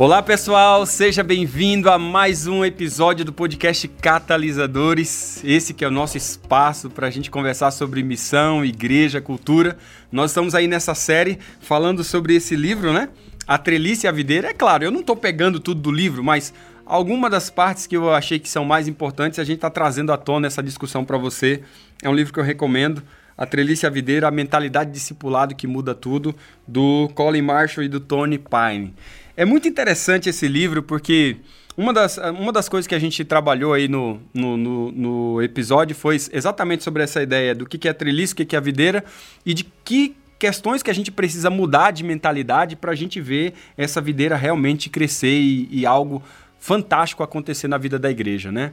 Olá pessoal, seja bem-vindo a mais um episódio do podcast Catalisadores. Esse que é o nosso espaço para a gente conversar sobre missão, igreja, cultura. Nós estamos aí nessa série falando sobre esse livro, né? A Trelice e a Videira. É claro, eu não estou pegando tudo do livro, mas alguma das partes que eu achei que são mais importantes a gente está trazendo à tona essa discussão para você. É um livro que eu recomendo. A Trelice e a Videira, a mentalidade discipulado que muda tudo, do Colin Marshall e do Tony Pine. É muito interessante esse livro porque uma das, uma das coisas que a gente trabalhou aí no, no, no, no episódio foi exatamente sobre essa ideia do que, é treliço, o que, que é a videira e de que questões que a gente precisa mudar de mentalidade para a gente ver essa videira realmente crescer e, e algo fantástico acontecer na vida da igreja, né?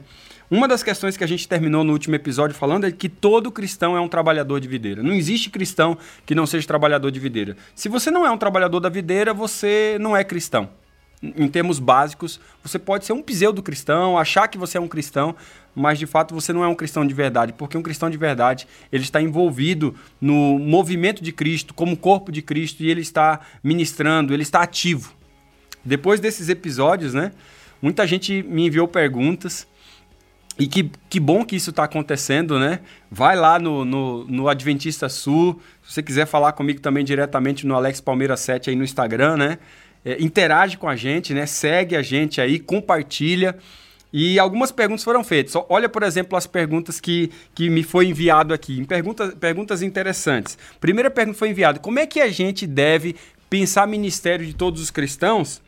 Uma das questões que a gente terminou no último episódio falando é que todo cristão é um trabalhador de videira. Não existe cristão que não seja trabalhador de videira. Se você não é um trabalhador da videira, você não é cristão. Em termos básicos, você pode ser um pseudo cristão, achar que você é um cristão, mas de fato você não é um cristão de verdade, porque um cristão de verdade, ele está envolvido no movimento de Cristo, como corpo de Cristo, e ele está ministrando, ele está ativo. Depois desses episódios, né, muita gente me enviou perguntas, e que, que bom que isso está acontecendo, né? Vai lá no, no, no, Adventista Sul. Se você quiser falar comigo também diretamente no Alex Palmeira 7 aí no Instagram, né? É, interage com a gente, né? Segue a gente aí, compartilha. E algumas perguntas foram feitas. Olha, por exemplo, as perguntas que, que me foi enviado aqui. Perguntas, perguntas interessantes. Primeira pergunta foi enviada: como é que a gente deve pensar ministério de todos os cristãos,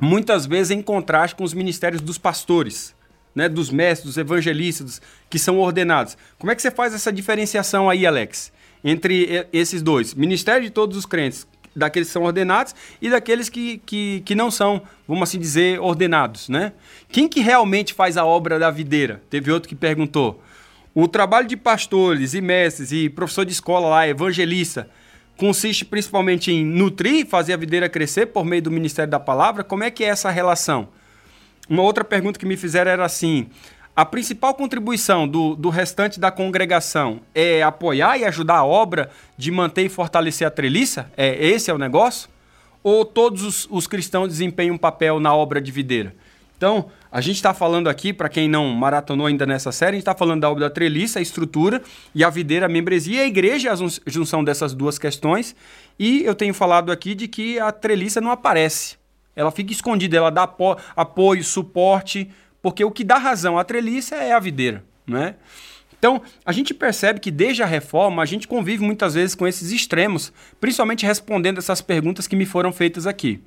muitas vezes em contraste com os ministérios dos pastores? Né, dos mestres, dos evangelistas, que são ordenados. Como é que você faz essa diferenciação aí, Alex, entre esses dois? Ministério de todos os crentes, daqueles que são ordenados e daqueles que, que, que não são, vamos assim dizer, ordenados, né? Quem que realmente faz a obra da videira? Teve outro que perguntou. O trabalho de pastores e mestres e professor de escola lá, evangelista, consiste principalmente em nutrir, fazer a videira crescer por meio do ministério da palavra. Como é que é essa relação? Uma outra pergunta que me fizeram era assim: a principal contribuição do, do restante da congregação é apoiar e ajudar a obra de manter e fortalecer a treliça? É, esse é o negócio? Ou todos os, os cristãos desempenham um papel na obra de videira? Então, a gente está falando aqui, para quem não maratonou ainda nessa série, a gente está falando da obra da treliça, a estrutura, e a videira, a membresia, a igreja, a junção dessas duas questões. E eu tenho falado aqui de que a treliça não aparece ela fica escondida, ela dá apo apoio, suporte, porque o que dá razão à treliça é a videira, né? Então, a gente percebe que desde a reforma a gente convive muitas vezes com esses extremos, principalmente respondendo essas perguntas que me foram feitas aqui.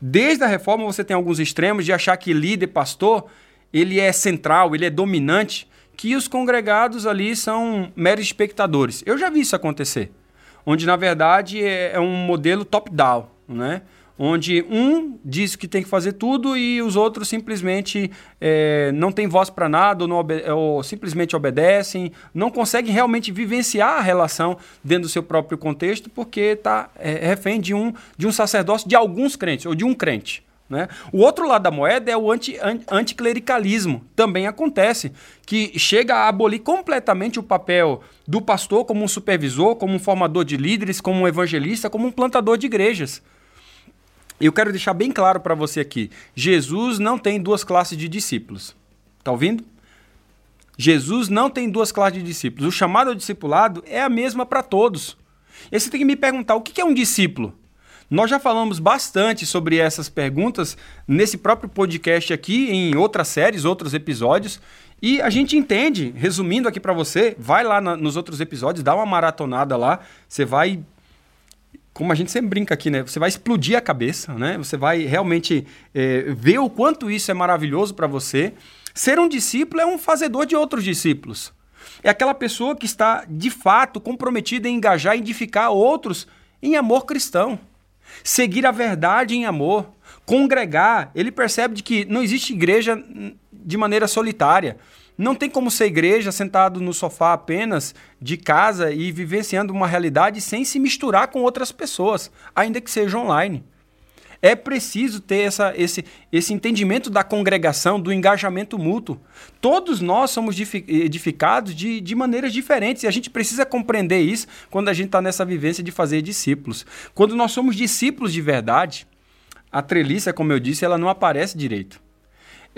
Desde a reforma você tem alguns extremos de achar que líder, pastor, ele é central, ele é dominante, que os congregados ali são meros espectadores. Eu já vi isso acontecer, onde na verdade é, é um modelo top-down, né? Onde um diz que tem que fazer tudo e os outros simplesmente é, não têm voz para nada ou, ou, simplesmente obedecem, não conseguem realmente vivenciar a relação dentro do seu próprio contexto porque está é, refém de um, de um sacerdócio de alguns crentes ou de um crente. Né? O outro lado da moeda é o anti, anticlericalismo. Também acontece que chega a abolir completamente o papel do pastor como um supervisor, como um formador de líderes, como um evangelista, como um plantador de igrejas. Eu quero deixar bem claro para você aqui: Jesus não tem duas classes de discípulos. Está ouvindo? Jesus não tem duas classes de discípulos. O chamado ao discipulado é a mesma para todos. E você tem que me perguntar: o que é um discípulo? Nós já falamos bastante sobre essas perguntas nesse próprio podcast aqui, em outras séries, outros episódios. E a gente entende, resumindo aqui para você, vai lá na, nos outros episódios, dá uma maratonada lá, você vai como a gente sempre brinca aqui, né? Você vai explodir a cabeça, né? Você vai realmente é, ver o quanto isso é maravilhoso para você. Ser um discípulo é um fazedor de outros discípulos. É aquela pessoa que está, de fato, comprometida em engajar e edificar outros em amor cristão. Seguir a verdade em amor. Congregar. Ele percebe de que não existe igreja de maneira solitária. Não tem como ser igreja sentado no sofá apenas de casa e vivenciando uma realidade sem se misturar com outras pessoas, ainda que seja online. É preciso ter essa, esse, esse entendimento da congregação, do engajamento mútuo. Todos nós somos edificados de, de maneiras diferentes e a gente precisa compreender isso quando a gente está nessa vivência de fazer discípulos. Quando nós somos discípulos de verdade, a treliça, como eu disse, ela não aparece direito.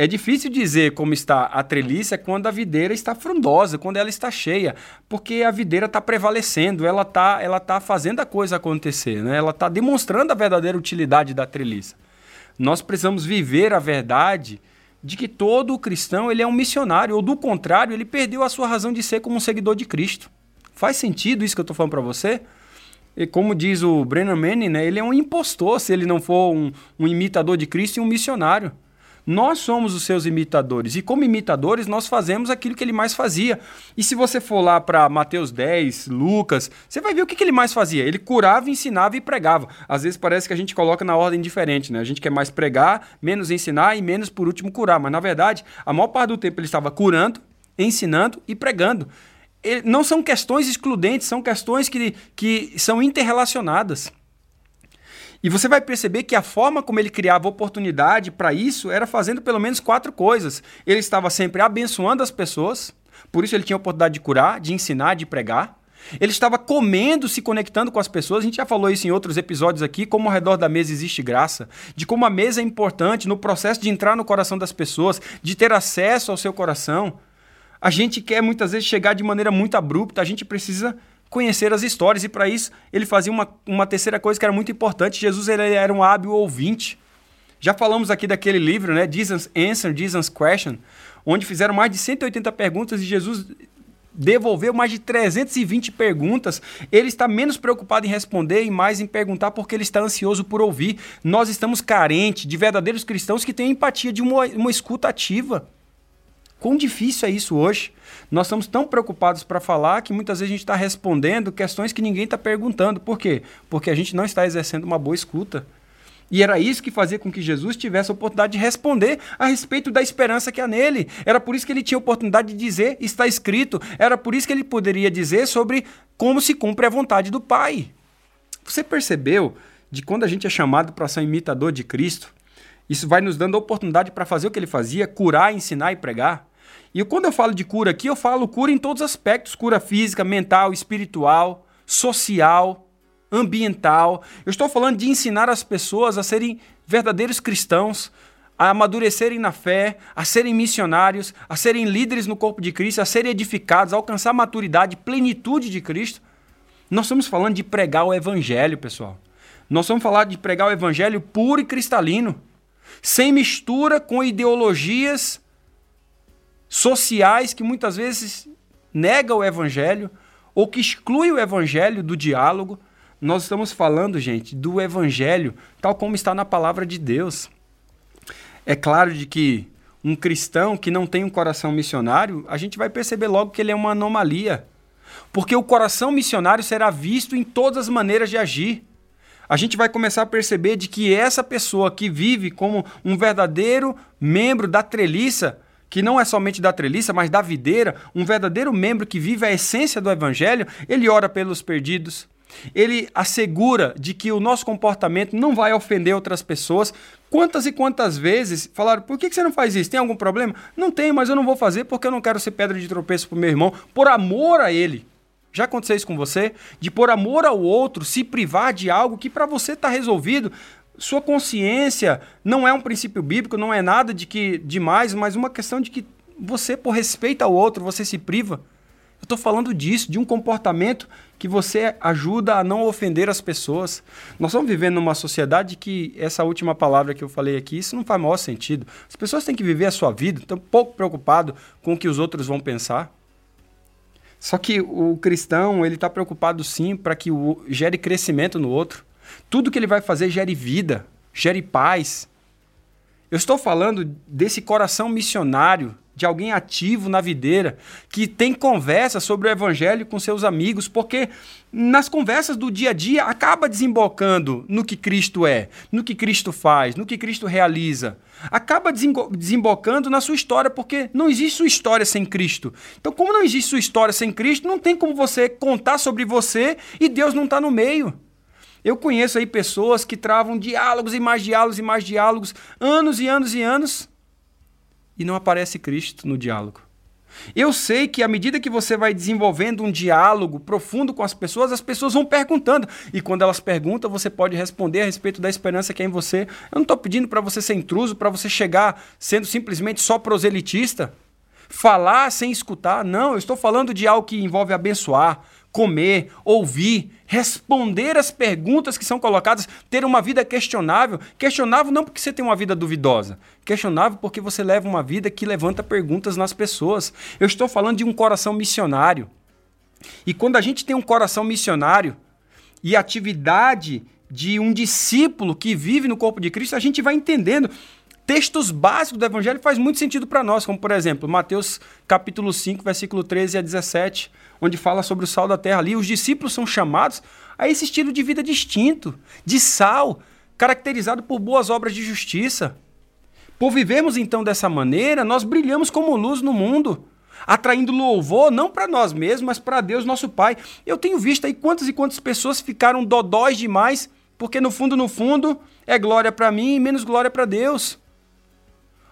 É difícil dizer como está a treliça quando a videira está frondosa, quando ela está cheia, porque a videira está prevalecendo, ela está ela tá fazendo a coisa acontecer, né? ela está demonstrando a verdadeira utilidade da treliça. Nós precisamos viver a verdade de que todo cristão ele é um missionário, ou do contrário, ele perdeu a sua razão de ser como um seguidor de Cristo. Faz sentido isso que eu estou falando para você? E como diz o Brennan Manning, né, ele é um impostor se ele não for um, um imitador de Cristo e um missionário. Nós somos os seus imitadores e, como imitadores, nós fazemos aquilo que ele mais fazia. E se você for lá para Mateus 10, Lucas, você vai ver o que, que ele mais fazia. Ele curava, ensinava e pregava. Às vezes parece que a gente coloca na ordem diferente, né? A gente quer mais pregar, menos ensinar e menos, por último, curar. Mas, na verdade, a maior parte do tempo ele estava curando, ensinando e pregando. Ele, não são questões excludentes, são questões que, que são interrelacionadas. E você vai perceber que a forma como ele criava oportunidade para isso era fazendo pelo menos quatro coisas. Ele estava sempre abençoando as pessoas, por isso ele tinha a oportunidade de curar, de ensinar, de pregar. Ele estava comendo, se conectando com as pessoas. A gente já falou isso em outros episódios aqui, como ao redor da mesa existe graça, de como a mesa é importante no processo de entrar no coração das pessoas, de ter acesso ao seu coração. A gente quer muitas vezes chegar de maneira muito abrupta, a gente precisa conhecer as histórias. E para isso, ele fazia uma, uma terceira coisa que era muito importante: Jesus ele era um hábil ouvinte. Já falamos aqui daquele livro, né? Jesus Answer, Jesus Question, onde fizeram mais de 180 perguntas e Jesus devolveu mais de 320 perguntas. Ele está menos preocupado em responder e mais em perguntar porque ele está ansioso por ouvir. Nós estamos carentes de verdadeiros cristãos que têm empatia de uma, uma escuta ativa. Quão difícil é isso hoje? Nós estamos tão preocupados para falar que muitas vezes a gente está respondendo questões que ninguém está perguntando. Por quê? Porque a gente não está exercendo uma boa escuta. E era isso que fazia com que Jesus tivesse a oportunidade de responder a respeito da esperança que há nele. Era por isso que ele tinha a oportunidade de dizer, está escrito. Era por isso que ele poderia dizer sobre como se cumpre a vontade do Pai. Você percebeu de quando a gente é chamado para ser imitador de Cristo, isso vai nos dando a oportunidade para fazer o que ele fazia, curar, ensinar e pregar? E quando eu falo de cura aqui, eu falo cura em todos os aspectos: cura física, mental, espiritual, social, ambiental. Eu estou falando de ensinar as pessoas a serem verdadeiros cristãos, a amadurecerem na fé, a serem missionários, a serem líderes no corpo de Cristo, a serem edificados, a alcançar maturidade, plenitude de Cristo. Nós estamos falando de pregar o evangelho, pessoal. Nós vamos falar de pregar o evangelho puro e cristalino, sem mistura com ideologias sociais que muitas vezes negam o evangelho ou que excluem o evangelho do diálogo. Nós estamos falando, gente, do evangelho tal como está na palavra de Deus. É claro de que um cristão que não tem um coração missionário, a gente vai perceber logo que ele é uma anomalia. Porque o coração missionário será visto em todas as maneiras de agir. A gente vai começar a perceber de que essa pessoa que vive como um verdadeiro membro da treliça, que não é somente da treliça, mas da videira, um verdadeiro membro que vive a essência do evangelho, ele ora pelos perdidos. Ele assegura de que o nosso comportamento não vai ofender outras pessoas. Quantas e quantas vezes falaram, por que você não faz isso? Tem algum problema? Não tem, mas eu não vou fazer porque eu não quero ser pedra de tropeço para o meu irmão, por amor a ele. Já aconteceu isso com você? De por amor ao outro se privar de algo que para você está resolvido, sua consciência não é um princípio bíblico, não é nada de que demais, mas uma questão de que você, por respeito ao outro, você se priva. Eu estou falando disso, de um comportamento que você ajuda a não ofender as pessoas. Nós estamos vivendo numa sociedade que essa última palavra que eu falei aqui, isso não faz maior sentido. As pessoas têm que viver a sua vida, estão pouco preocupados com o que os outros vão pensar. Só que o cristão, ele está preocupado sim para que o, gere crescimento no outro. Tudo que ele vai fazer gere vida, gere paz. Eu estou falando desse coração missionário, de alguém ativo na videira, que tem conversa sobre o evangelho com seus amigos, porque nas conversas do dia a dia acaba desembocando no que Cristo é, no que Cristo faz, no que Cristo realiza. Acaba desembocando na sua história, porque não existe sua história sem Cristo. Então, como não existe sua história sem Cristo, não tem como você contar sobre você e Deus não está no meio. Eu conheço aí pessoas que travam diálogos e mais diálogos e mais diálogos, anos e anos e anos, e não aparece Cristo no diálogo. Eu sei que à medida que você vai desenvolvendo um diálogo profundo com as pessoas, as pessoas vão perguntando. E quando elas perguntam, você pode responder a respeito da esperança que é em você. Eu não estou pedindo para você ser intruso, para você chegar sendo simplesmente só proselitista. Falar sem escutar. Não, eu estou falando de algo que envolve abençoar, comer, ouvir, responder as perguntas que são colocadas, ter uma vida questionável. Questionável não porque você tem uma vida duvidosa, questionável porque você leva uma vida que levanta perguntas nas pessoas. Eu estou falando de um coração missionário. E quando a gente tem um coração missionário e atividade de um discípulo que vive no corpo de Cristo, a gente vai entendendo textos básicos do evangelho faz muito sentido para nós, como por exemplo, Mateus capítulo 5, versículo 13 a 17, onde fala sobre o sal da terra ali, os discípulos são chamados a esse estilo de vida distinto, de sal, caracterizado por boas obras de justiça. Por vivermos então dessa maneira, nós brilhamos como luz no mundo, atraindo louvor não para nós mesmos, mas para Deus, nosso Pai. Eu tenho visto aí quantas e quantas pessoas ficaram dodóis demais, porque no fundo, no fundo, é glória para mim e menos glória para Deus.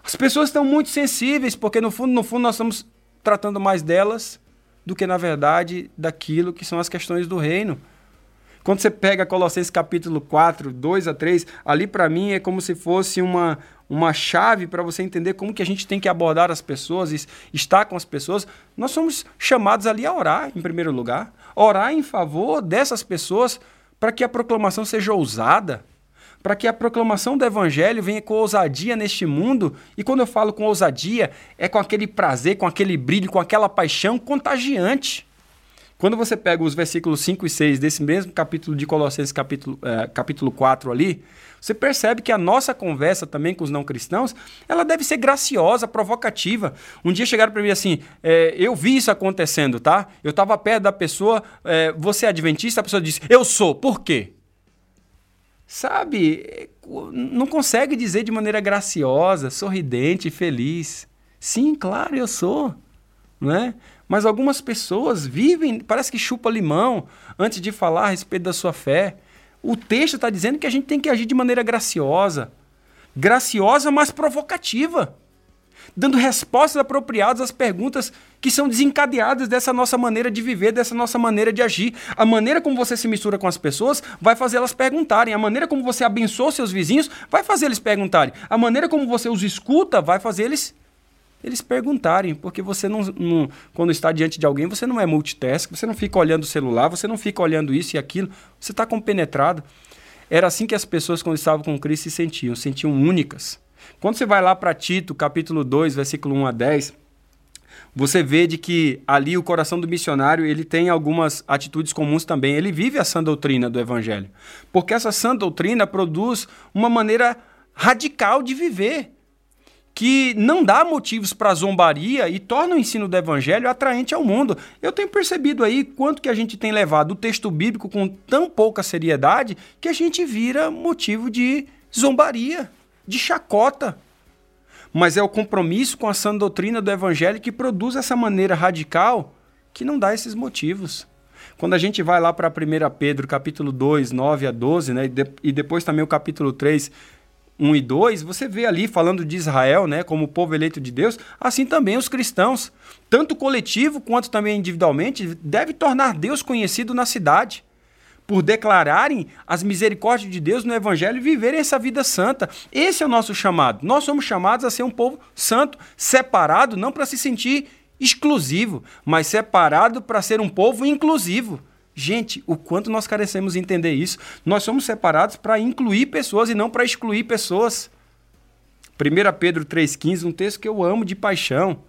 As pessoas estão muito sensíveis, porque no fundo, no fundo, nós estamos tratando mais delas do que, na verdade, daquilo que são as questões do reino. Quando você pega Colossenses capítulo 4, 2 a 3, ali para mim é como se fosse uma, uma chave para você entender como que a gente tem que abordar as pessoas, estar com as pessoas. Nós somos chamados ali a orar, em primeiro lugar. Orar em favor dessas pessoas para que a proclamação seja ousada, para que a proclamação do evangelho venha com ousadia neste mundo. E quando eu falo com ousadia, é com aquele prazer, com aquele brilho, com aquela paixão contagiante. Quando você pega os versículos 5 e 6 desse mesmo capítulo de Colossenses, capítulo, é, capítulo 4 ali, você percebe que a nossa conversa também com os não cristãos, ela deve ser graciosa, provocativa. Um dia chegaram para mim assim, é, eu vi isso acontecendo, tá? Eu estava perto da pessoa, é, você é adventista? A pessoa disse, eu sou, por quê? Sabe, não consegue dizer de maneira graciosa, sorridente, feliz. Sim, claro, eu sou, né? Mas algumas pessoas vivem, parece que chupa limão antes de falar a respeito da sua fé. O texto está dizendo que a gente tem que agir de maneira graciosa. Graciosa, mas provocativa dando respostas apropriadas às perguntas que são desencadeadas dessa nossa maneira de viver, dessa nossa maneira de agir. A maneira como você se mistura com as pessoas vai fazer elas perguntarem. A maneira como você abençoa seus vizinhos vai fazer eles perguntarem. A maneira como você os escuta vai fazer eles eles perguntarem, porque você não, não, quando está diante de alguém, você não é multitask, você não fica olhando o celular, você não fica olhando isso e aquilo, você está compenetrado. Era assim que as pessoas, quando estavam com Cristo, se sentiam, sentiam únicas. Quando você vai lá para Tito, capítulo 2, versículo 1 a 10, você vê de que ali o coração do missionário ele tem algumas atitudes comuns também. Ele vive a sã doutrina do evangelho. Porque essa sã doutrina produz uma maneira radical de viver que não dá motivos para zombaria e torna o ensino do evangelho atraente ao mundo. Eu tenho percebido aí quanto que a gente tem levado o texto bíblico com tão pouca seriedade que a gente vira motivo de zombaria de chacota. Mas é o compromisso com a sã doutrina do evangelho que produz essa maneira radical que não dá esses motivos. Quando a gente vai lá para 1 Pedro, capítulo 2, 9 a 12, né, e, de, e depois também o capítulo 3, 1 e 2, você vê ali falando de Israel, né, como povo eleito de Deus, assim também os cristãos, tanto coletivo quanto também individualmente, deve tornar Deus conhecido na cidade por declararem as misericórdias de Deus no Evangelho e viverem essa vida santa. Esse é o nosso chamado. Nós somos chamados a ser um povo santo, separado, não para se sentir exclusivo, mas separado para ser um povo inclusivo. Gente, o quanto nós carecemos entender isso. Nós somos separados para incluir pessoas e não para excluir pessoas. 1 Pedro 3,15, um texto que eu amo de paixão.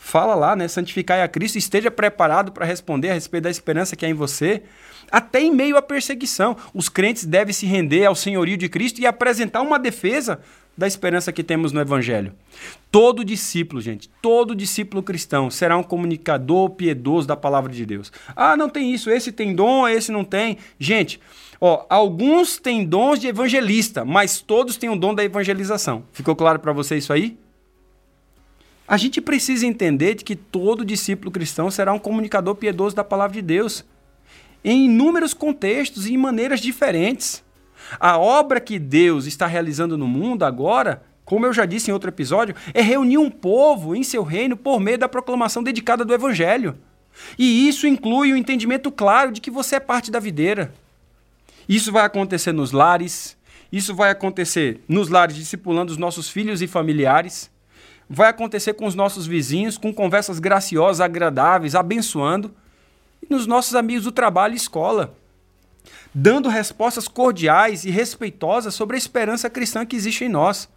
Fala lá, né? Santificai a Cristo, esteja preparado para responder a respeito da esperança que há em você. Até em meio à perseguição, os crentes devem se render ao senhorio de Cristo e apresentar uma defesa da esperança que temos no Evangelho. Todo discípulo, gente, todo discípulo cristão será um comunicador piedoso da palavra de Deus. Ah, não tem isso, esse tem dom, esse não tem. Gente, ó, alguns têm dons de evangelista, mas todos têm o dom da evangelização. Ficou claro para você isso aí? A gente precisa entender de que todo discípulo cristão será um comunicador piedoso da palavra de Deus em inúmeros contextos e em maneiras diferentes. A obra que Deus está realizando no mundo agora como eu já disse em outro episódio, é reunir um povo em seu reino por meio da proclamação dedicada do Evangelho. E isso inclui o entendimento claro de que você é parte da videira. Isso vai acontecer nos lares, isso vai acontecer nos lares discipulando os nossos filhos e familiares, vai acontecer com os nossos vizinhos, com conversas graciosas, agradáveis, abençoando, e nos nossos amigos do trabalho e escola, dando respostas cordiais e respeitosas sobre a esperança cristã que existe em nós.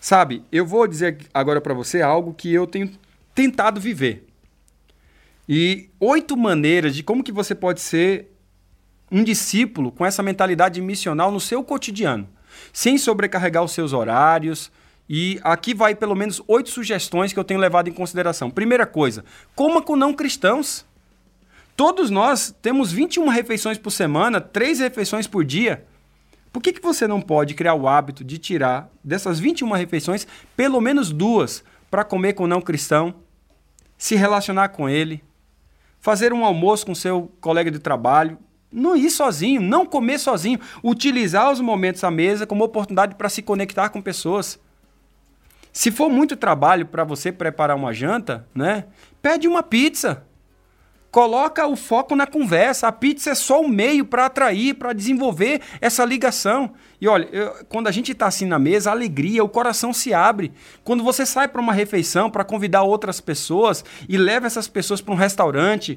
Sabe, eu vou dizer agora para você algo que eu tenho tentado viver. E oito maneiras de como que você pode ser um discípulo com essa mentalidade missional no seu cotidiano, sem sobrecarregar os seus horários. E aqui vai pelo menos oito sugestões que eu tenho levado em consideração. Primeira coisa, coma com não cristãos. Todos nós temos 21 refeições por semana, três refeições por dia. Por que, que você não pode criar o hábito de tirar dessas 21 refeições pelo menos duas para comer com não cristão, se relacionar com ele, fazer um almoço com seu colega de trabalho, não ir sozinho, não comer sozinho, utilizar os momentos à mesa como oportunidade para se conectar com pessoas. Se for muito trabalho para você preparar uma janta, né? Pede uma pizza. Coloca o foco na conversa. A pizza é só o meio para atrair, para desenvolver essa ligação. E olha, eu, quando a gente está assim na mesa, a alegria, o coração se abre. Quando você sai para uma refeição para convidar outras pessoas e leva essas pessoas para um restaurante,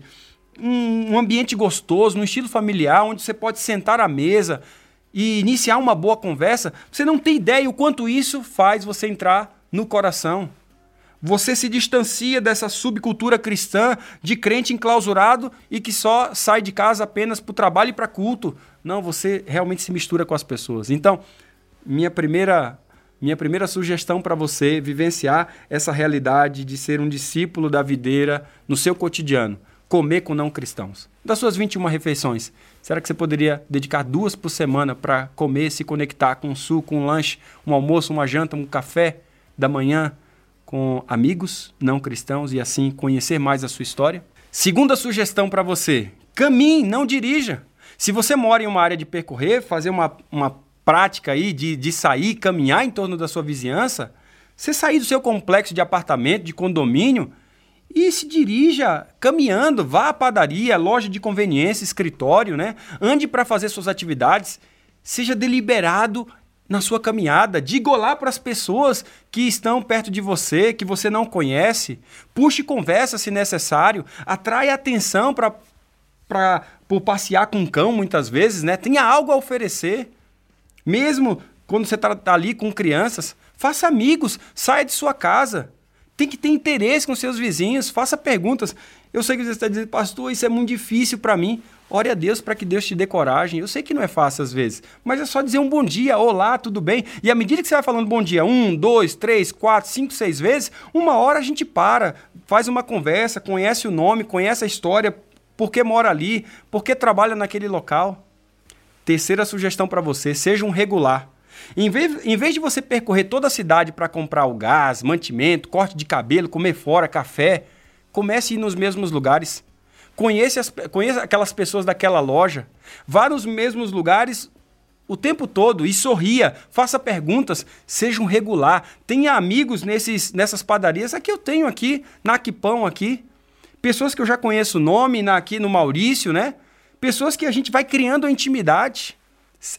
um, um ambiente gostoso, no estilo familiar, onde você pode sentar à mesa e iniciar uma boa conversa, você não tem ideia o quanto isso faz você entrar no coração. Você se distancia dessa subcultura cristã de crente enclausurado e que só sai de casa apenas para o trabalho e para culto. Não, você realmente se mistura com as pessoas. Então, minha primeira, minha primeira sugestão para você vivenciar essa realidade de ser um discípulo da videira no seu cotidiano comer com não cristãos. Das suas 21 refeições, será que você poderia dedicar duas por semana para comer, se conectar com um suco, um lanche, um almoço, uma janta, um café da manhã com amigos não cristãos e assim conhecer mais a sua história? Segunda sugestão para você: caminhe, não dirija. Se você mora em uma área de percorrer, fazer uma, uma prática aí de, de sair, caminhar em torno da sua vizinhança, você sair do seu complexo de apartamento, de condomínio, e se dirija caminhando, vá à padaria, loja de conveniência, escritório, né? Ande para fazer suas atividades, seja deliberado na sua caminhada, diga olá para as pessoas que estão perto de você, que você não conhece, puxe conversa se necessário, atrai atenção para para por passear com um cão muitas vezes, né? Tenha algo a oferecer. Mesmo quando você está tá ali com crianças, faça amigos, saia de sua casa. Tem que ter interesse com seus vizinhos, faça perguntas. Eu sei que você está dizendo, pastor, isso é muito difícil para mim. Ore a Deus para que Deus te dê coragem. Eu sei que não é fácil às vezes, mas é só dizer um bom dia, olá, tudo bem. E à medida que você vai falando bom dia, um, dois, três, quatro, cinco, seis vezes, uma hora a gente para, faz uma conversa, conhece o nome, conhece a história, por que mora ali, por que trabalha naquele local. Terceira sugestão para você: seja um regular. Em vez, em vez de você percorrer toda a cidade para comprar o gás, mantimento, corte de cabelo, comer fora, café, comece a ir nos mesmos lugares. Conheça, as, conheça aquelas pessoas daquela loja. Vá nos mesmos lugares o tempo todo e sorria, faça perguntas, seja um regular. Tenha amigos nesses, nessas padarias. Aqui eu tenho aqui, na Aquipão aqui. Pessoas que eu já conheço o nome, na, aqui no Maurício, né? Pessoas que a gente vai criando a intimidade.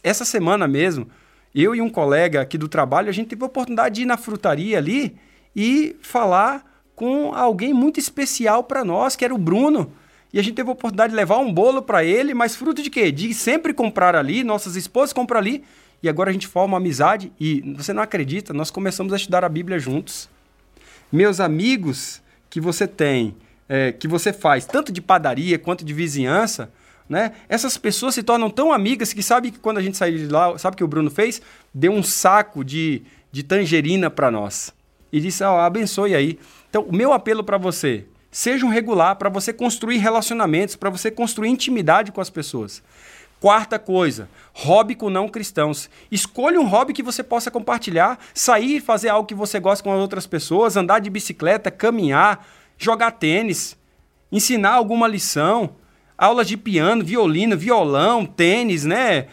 Essa semana mesmo, eu e um colega aqui do trabalho, a gente teve a oportunidade de ir na frutaria ali e falar com alguém muito especial para nós, que era o Bruno. E a gente teve a oportunidade de levar um bolo para ele, mas fruto de quê? De sempre comprar ali, nossas esposas compram ali, e agora a gente forma uma amizade e você não acredita, nós começamos a estudar a Bíblia juntos. Meus amigos que você tem, é, que você faz, tanto de padaria quanto de vizinhança, né? Essas pessoas se tornam tão amigas que sabe que quando a gente saiu de lá, sabe o que o Bruno fez? Deu um saco de, de tangerina para nós. E disse, oh, abençoe aí. Então, o meu apelo para você, seja um regular para você construir relacionamentos, para você construir intimidade com as pessoas. Quarta coisa, hobby com não cristãos. Escolha um hobby que você possa compartilhar, sair e fazer algo que você gosta com as outras pessoas, andar de bicicleta, caminhar, jogar tênis, ensinar alguma lição, aulas de piano, violino, violão, tênis, né?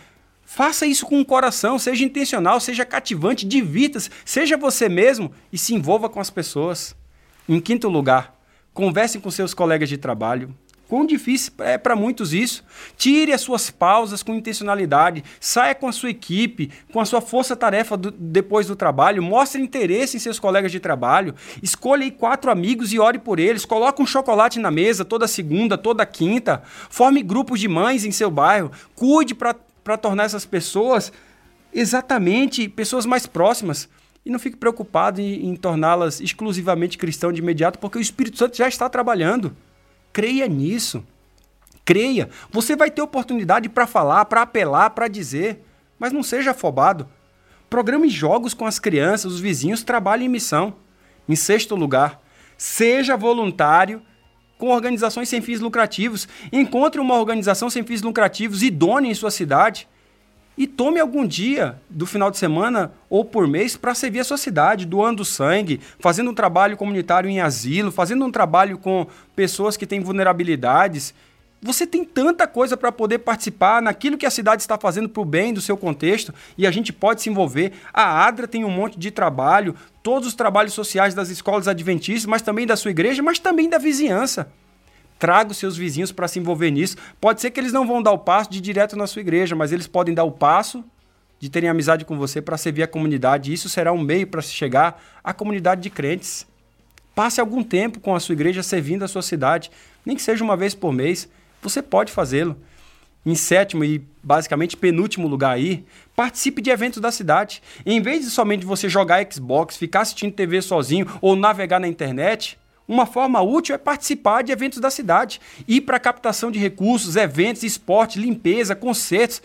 Faça isso com o coração, seja intencional, seja cativante, divirta-se, seja você mesmo e se envolva com as pessoas. Em quinto lugar, converse com seus colegas de trabalho. Quão difícil é para muitos isso. Tire as suas pausas com intencionalidade, saia com a sua equipe, com a sua força-tarefa depois do trabalho, mostre interesse em seus colegas de trabalho, escolha aí quatro amigos e ore por eles, coloque um chocolate na mesa toda segunda, toda quinta, forme grupos de mães em seu bairro, cuide para tornar essas pessoas exatamente pessoas mais próximas. E não fique preocupado em, em torná-las exclusivamente cristãs de imediato, porque o Espírito Santo já está trabalhando. Creia nisso. Creia. Você vai ter oportunidade para falar, para apelar, para dizer, mas não seja afobado. Programe jogos com as crianças, os vizinhos, trabalhe em missão. Em sexto lugar, seja voluntário com organizações sem fins lucrativos. Encontre uma organização sem fins lucrativos idônea em sua cidade e tome algum dia do final de semana ou por mês para servir a sua cidade, doando sangue, fazendo um trabalho comunitário em asilo, fazendo um trabalho com pessoas que têm vulnerabilidades. Você tem tanta coisa para poder participar naquilo que a cidade está fazendo para o bem do seu contexto e a gente pode se envolver. A ADRA tem um monte de trabalho, todos os trabalhos sociais das escolas adventistas, mas também da sua igreja, mas também da vizinhança. Traga os seus vizinhos para se envolver nisso. Pode ser que eles não vão dar o passo de ir direto na sua igreja, mas eles podem dar o passo de terem amizade com você para servir a comunidade. Isso será um meio para se chegar à comunidade de crentes. Passe algum tempo com a sua igreja servindo a sua cidade, nem que seja uma vez por mês. Você pode fazê-lo. Em sétimo e basicamente penúltimo lugar aí, participe de eventos da cidade. Em vez de somente você jogar Xbox, ficar assistindo TV sozinho ou navegar na internet, uma forma útil é participar de eventos da cidade, ir para captação de recursos, eventos, esporte, limpeza, concertos,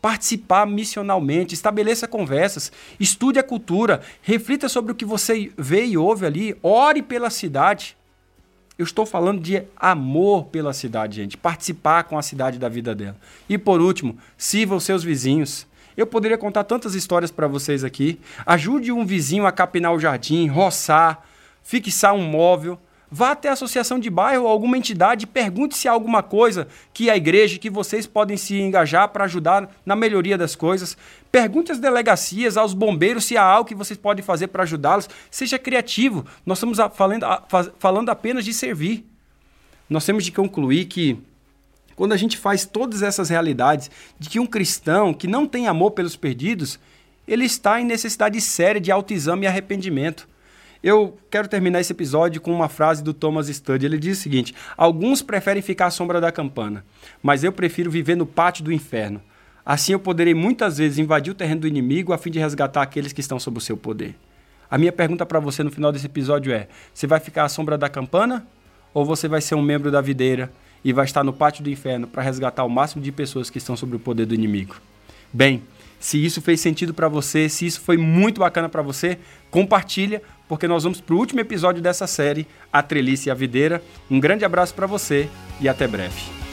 participar missionalmente, estabeleça conversas, estude a cultura, reflita sobre o que você vê e ouve ali, ore pela cidade. Eu estou falando de amor pela cidade, gente, participar com a cidade da vida dela. E por último, sirva os seus vizinhos. Eu poderia contar tantas histórias para vocês aqui. Ajude um vizinho a capinar o jardim, roçar, fixar um móvel, Vá até a associação de bairro ou alguma entidade pergunte se há alguma coisa que a igreja, que vocês podem se engajar para ajudar na melhoria das coisas. Pergunte às delegacias, aos bombeiros se há algo que vocês podem fazer para ajudá-los. Seja criativo. Nós estamos falando, falando apenas de servir. Nós temos de concluir que quando a gente faz todas essas realidades de que um cristão que não tem amor pelos perdidos, ele está em necessidade séria de autoexame e arrependimento. Eu quero terminar esse episódio com uma frase do Thomas Studd. Ele diz o seguinte: Alguns preferem ficar à sombra da campana, mas eu prefiro viver no pátio do inferno. Assim eu poderei muitas vezes invadir o terreno do inimigo a fim de resgatar aqueles que estão sob o seu poder. A minha pergunta para você no final desse episódio é: você vai ficar à sombra da campana ou você vai ser um membro da videira e vai estar no pátio do inferno para resgatar o máximo de pessoas que estão sob o poder do inimigo? Bem, se isso fez sentido para você, se isso foi muito bacana para você, compartilha, porque nós vamos para o último episódio dessa série, A Trelice e a Videira. Um grande abraço para você e até breve.